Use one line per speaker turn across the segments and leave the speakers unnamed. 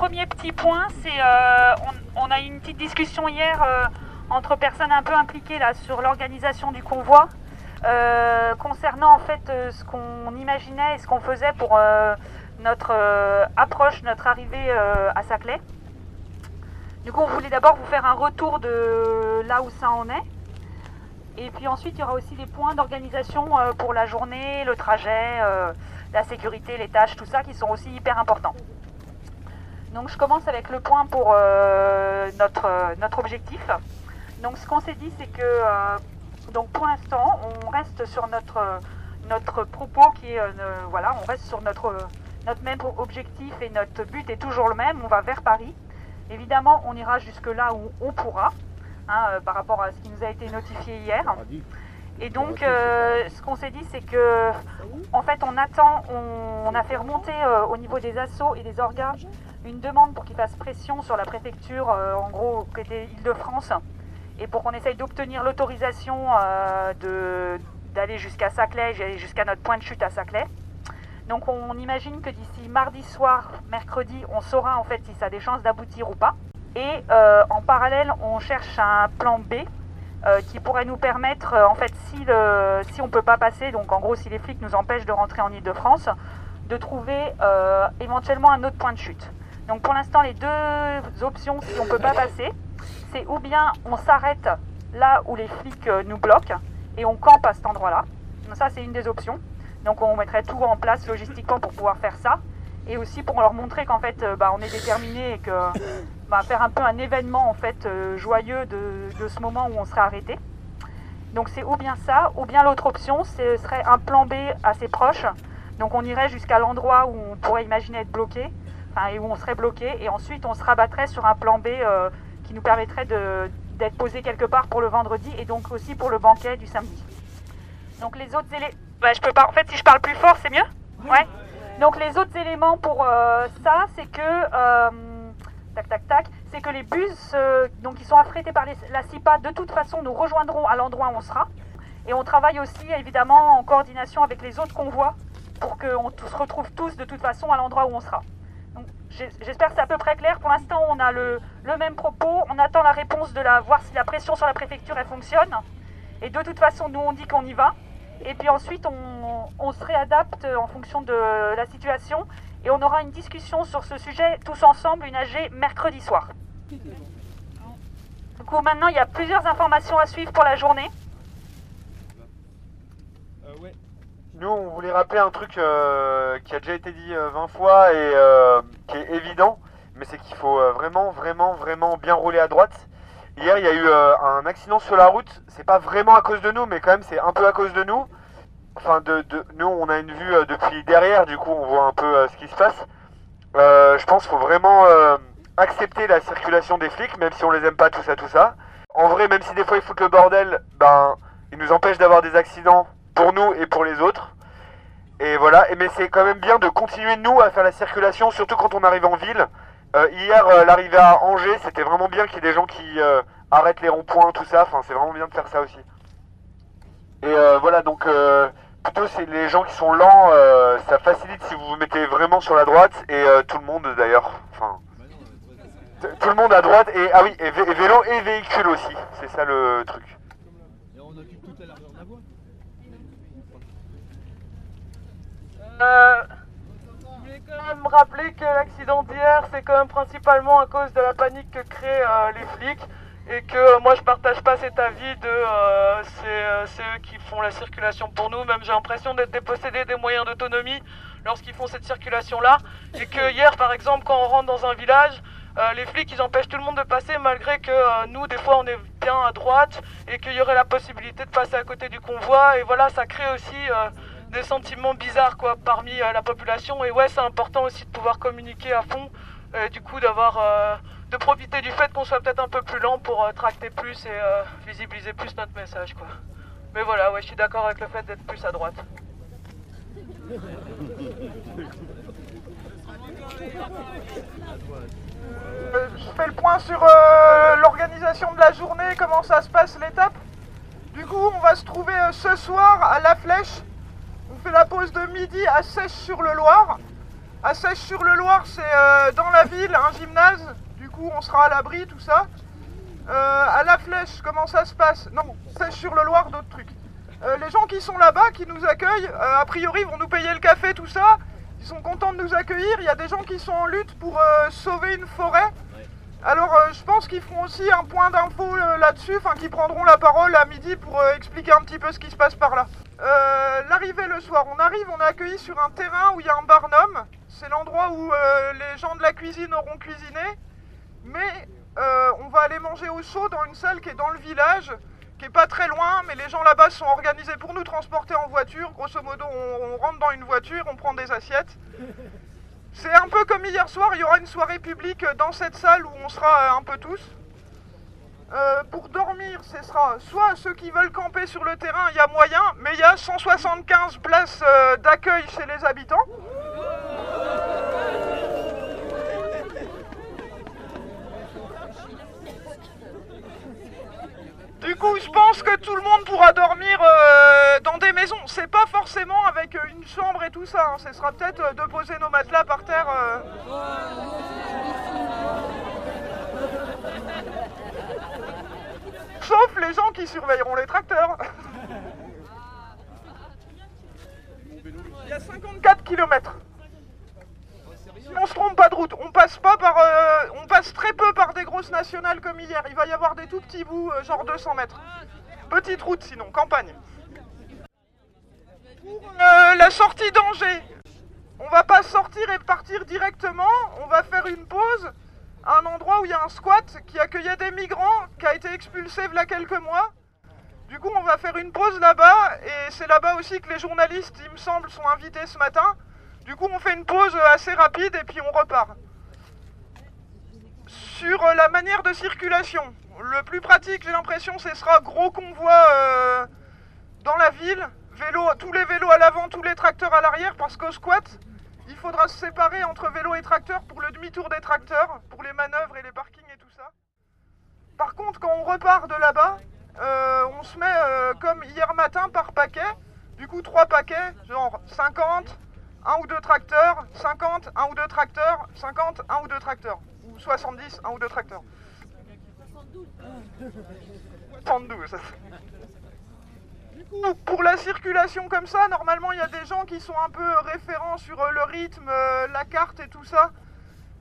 premier petit point, c'est euh, on, a eu une petite discussion hier euh, entre personnes un peu impliquées là sur l'organisation du convoi, euh, concernant en fait ce qu'on imaginait et ce qu'on faisait pour notre approche, notre arrivée à Saclay. Du coup, on voulait d'abord vous faire un retour de là où ça en est. Et puis ensuite, il y aura aussi des points d'organisation pour la journée, le trajet, la sécurité, les tâches, tout ça qui sont aussi hyper importants. Donc je commence avec le point pour euh, notre, euh, notre objectif. Donc ce qu'on s'est dit, c'est que euh, donc pour l'instant, on reste sur notre, notre propos qui est, voilà, on reste sur notre, notre même objectif et notre but est toujours le même. On va vers Paris. Évidemment, on ira jusque là où on pourra, hein, par rapport à ce qui nous a été notifié hier. Et donc, euh, ce qu'on s'est dit, c'est que, en fait, on attend, on, on a fait remonter euh, au niveau des assos et des organes une demande pour qu'ils fassent pression sur la préfecture, euh, en gros, côté Île-de-France, et pour qu'on essaye d'obtenir l'autorisation euh, d'aller jusqu'à Saclay, jusqu'à notre point de chute à Saclay. Donc, on imagine que d'ici mardi soir, mercredi, on saura en fait si ça a des chances d'aboutir ou pas. Et euh, en parallèle, on cherche un plan B qui pourrait nous permettre, en fait, si, le, si on ne peut pas passer, donc en gros, si les flics nous empêchent de rentrer en Ile-de-France, de trouver éventuellement un autre point de chute. Donc pour l'instant, les deux options, si on ne peut pas passer, c'est ou bien on s'arrête là où les flics euh, nous bloquent et on campe à cet endroit-là. Donc ça, c'est une des options. Donc on mettrait tout en place logistiquement pour pouvoir faire ça. Et aussi pour leur montrer qu'en fait, euh, bah, on est déterminé et que bah, faire un peu un événement en fait euh, joyeux de, de ce moment où on serait arrêté. Donc c'est ou bien ça, ou bien l'autre option, ce serait un plan B assez proche. Donc on irait jusqu'à l'endroit où on pourrait imaginer être bloqué, et où on serait bloqué, et ensuite on se rabattrait sur un plan B euh, qui nous permettrait d'être posé quelque part pour le vendredi et donc aussi pour le banquet du samedi. Donc les autres éléments, je peux pas. En fait, si je parle plus fort, c'est mieux? Ouais. Donc les autres éléments pour euh, ça, c'est que euh, tac tac tac, c'est que les bus, donc qui sont affrétés par les- la CIPA, de toute façon nous rejoindront à l'endroit où on sera. Et on travaille aussi évidemment en coordination avec les autres convois pour qu'on se retrouve tous de toute façon à l'endroit où on sera. J'espère que c'est à peu près clair. Pour l'instant, on a le, le même propos. On attend la réponse de la voir si la pression sur la préfecture elle fonctionne. Et de toute façon, nous on dit qu'on y va. Et puis ensuite, on, on se réadapte en fonction de la situation. Et on aura une discussion sur ce sujet tous ensemble, une AG mercredi soir. Du coup, maintenant, il y a plusieurs informations à suivre pour la journée.
Nous, on voulait rappeler un truc euh, qui a déjà été dit euh, 20 fois et euh, évident, mais c'est qu'il faut euh, vraiment, vraiment, vraiment bien rouler à droite. Hier, il y a eu euh, un accident sur la route. C'est pas vraiment à cause de nous, mais quand même, c'est un peu à cause de nous. Enfin, de, nous, on a une vue euh, depuis derrière, du coup, on voit un peu ce qui se passe. Je pense qu'il faut vraiment accepter la circulation des flics, même si on les aime pas, tout ça, tout ça. En vrai, même si des fois ils foutent le bordel, ben, ils nous empêchent d'avoir des accidents pour nous et pour les autres. Et voilà, et mais c'est quand même bien de continuer nous à faire la circulation, surtout quand on arrive en ville. Euh, hier, euh, l'arrivée à Angers, c'était vraiment bien qu'il y ait des gens qui euh, arrêtent les ronds-points, tout ça. Enfin, c'est vraiment bien de faire ça aussi. Et voilà, donc plutôt c'est les gens qui sont lents, ça facilite si vous vous mettez vraiment sur la droite et tout le monde d'ailleurs. Enfin, tout le monde à droite et ah oui, et, vé- et vélo et véhicule aussi. C'est ça le truc.
Euh, je voulais quand même rappeler que l'accident d'hier, c'est quand même principalement à cause de la panique que créent euh, les flics et que euh, moi je partage pas cet avis de euh, c'est euh, eux qui font la circulation pour nous. Même j'ai l'impression d'être dépossédé des moyens d'autonomie lorsqu'ils font cette circulation là et que hier par exemple quand on rentre dans un village les flics ils empêchent tout le monde de passer malgré que nous des fois on est bien à droite et qu'il y aurait la possibilité de passer à côté du convoi et voilà ça crée aussi des sentiments bizarres quoi parmi euh, la population et ouais c'est important aussi de pouvoir communiquer à fond et du coup d'avoir euh, de profiter du fait qu'on soit peut-être un peu plus lent pour euh, tracter plus et visibiliser plus notre message quoi. Mais voilà ouais je suis d'accord avec le fait d'être plus à droite.
Je fais le point sur l'organisation de la journée, comment ça se passe l'étape. Du coup, on va se trouver ce soir à La Flèche. On fait la pause de midi à Sèche sur le Loir. À Sèche-sur-le-Loir, c'est euh, dans la ville, un gymnase. Du coup, on sera à l'abri, tout ça. Euh, à la Flèche, comment ça se passe? Non, Sèche-sur-le-Loir, d'autres trucs. Euh, les gens qui sont là-bas, qui nous accueillent, a priori vont nous payer le café, tout ça. Ils sont contents de nous accueillir. Il y a des gens qui sont en lutte pour sauver une forêt. Alors euh, je pense qu'ils feront aussi un point d'info euh, là-dessus, enfin qu'ils prendront la parole à midi pour euh, expliquer un petit peu ce qui se passe par là. L'arrivée le soir, on arrive, on est accueilli sur un terrain où il y a un barnum. C'est l'endroit où les gens de la cuisine auront cuisiné. Mais on va aller manger au chaud dans une salle qui est dans le village, qui est pas très loin, mais les gens là-bas sont organisés pour nous transporter en voiture. Grosso modo, on rentre dans une voiture, on prend des assiettes. C'est un peu comme hier soir, il y aura une soirée publique dans cette salle où on sera euh, un peu tous. Euh, pour dormir, ce sera soit ceux qui veulent camper sur le terrain, il y a moyen, mais il y a 175 places euh, d'accueil chez les habitants. Du coup, je pense que tout le monde pourra dormir euh, dans des maisons. C'est pas forcément avec euh, une chambre et tout ça. hein. Ce sera peut-être euh, de poser nos matelas par terre. euh. Sauf les gens qui surveilleront les tracteurs. Il y a 54 km. Si on se trompe pas de route, on passe pas par, euh, on passe très peu par des grosses nationales comme hier. Il va y avoir des tout petits bouts, euh, genre 200 mètres. Petite route sinon, campagne. Euh, la sortie d'Angers, on va pas sortir et partir directement. On va faire une pause à un endroit où il y a un squat qui accueillait des migrants, qui a été expulsé il y a quelques mois. Du coup, on va faire une pause là-bas, et c'est là-bas aussi que les journalistes, il me semble, sont invités ce matin. Du coup, on fait une pause assez rapide et puis on repart. Sur la manière de circulation, le plus pratique, j'ai l'impression, ce sera gros convoi euh, dans la ville, vélo, tous les vélos à l'avant, tous les tracteurs à l'arrière, parce qu'au squat, il faudra se séparer entre vélo et tracteur pour le demi-tour des tracteurs, pour les manœuvres et les parkings et tout ça. Par contre, quand on repart de là-bas, euh, on se met euh, comme hier matin par paquet. Du coup, trois paquets, genre 50, un ou deux tracteurs, 50, un ou deux tracteurs, 50, un ou deux tracteurs. Ou 70, un ou deux tracteurs. 72. Pour la circulation comme ça, normalement, il y a des gens qui sont un peu référents sur euh, le rythme, euh, la carte et tout ça,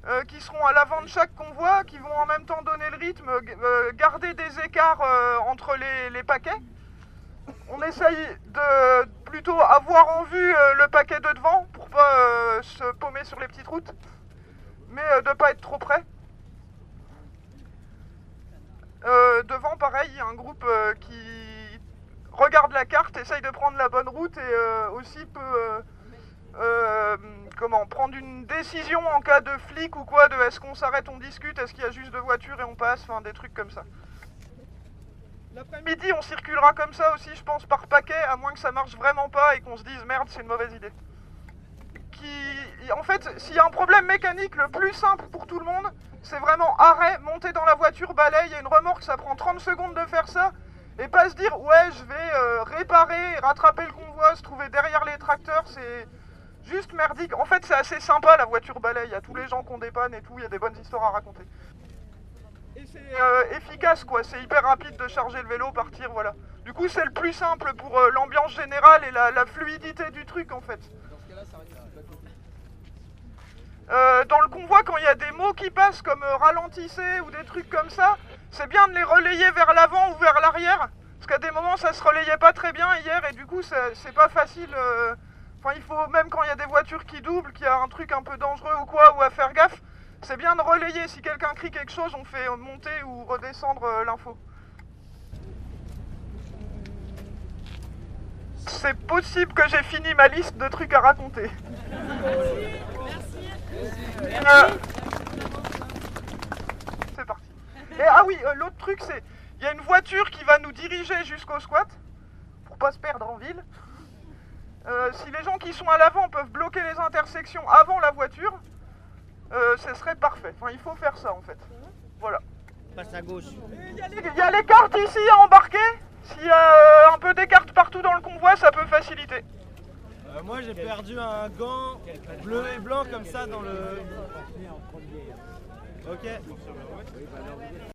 euh, qui seront à l'avant de chaque convoi, qui vont en même temps donner le rythme, euh, garder des écarts euh, entre les, paquets. On essaye de plutôt avoir en vue euh, le paquet de devant pour pas euh, se paumer sur les petites routes, mais euh, de pas être trop près. Euh, devant, pareil, il y a un groupe euh, qui regarde la carte, essaye de prendre la bonne route et euh, aussi peut euh, euh, comment prendre une décision en cas de flic ou quoi, de est-ce qu'on s'arrête, on discute, est-ce qu'il y a juste deux voitures et on passe, enfin des trucs comme ça. L'après-midi, on circulera comme ça aussi, je pense, par paquet, à moins que ça marche vraiment pas et qu'on se dise merde, c'est une mauvaise idée. Qui, en fait, s'il y a un problème mécanique, le plus simple pour tout le monde, c'est vraiment arrêt, monter dans la voiture, balaye, il y a une remorque, ça prend 30 secondes de faire ça, et pas se dire ouais, je vais euh, réparer, rattraper le convoi, se trouver derrière les tracteurs, c'est juste merdique. En fait, c'est assez sympa la voiture balaye, il y a tous les gens qu'on dépanne et tout, il y a des bonnes histoires à raconter. Et c'est euh, efficace quoi, c'est hyper rapide de charger le vélo, partir, voilà. Du coup, c'est le plus simple pour euh, l'ambiance générale et la, fluidité du truc en fait. Euh, dans le convoi, quand il y a des mots qui passent comme ralentissez ou des trucs comme ça, c'est bien de les relayer vers l'avant ou vers l'arrière. Parce qu'à des moments, ça se relayait pas très bien hier et du coup, c'est pas facile. euh, Enfin, il faut, même quand il y a des voitures qui doublent, qu'il y a un truc un peu dangereux ou quoi, ou à faire gaffe, c'est bien de relayer. Si quelqu'un crie quelque chose, on fait monter ou redescendre euh, l'info. C'est possible que j'ai fini ma liste de trucs à raconter. Euh, C'est parti. Et ah oui, euh, l'autre truc c'est, il y a une voiture qui va nous diriger jusqu'au squat pour pas se perdre en ville. Euh, si les gens qui sont à l'avant peuvent bloquer les intersections avant la voiture, euh, ce serait parfait. Enfin, il faut faire ça en fait. Voilà.
Passe à gauche.
Il y, a les- il y a les cartes ici à embarquer. S'il y a euh, un peu des cartes partout dans le convoi, ça peut faciliter.
Euh, moi j'ai perdu un gant bleu et blanc comme ça dans le. Ok.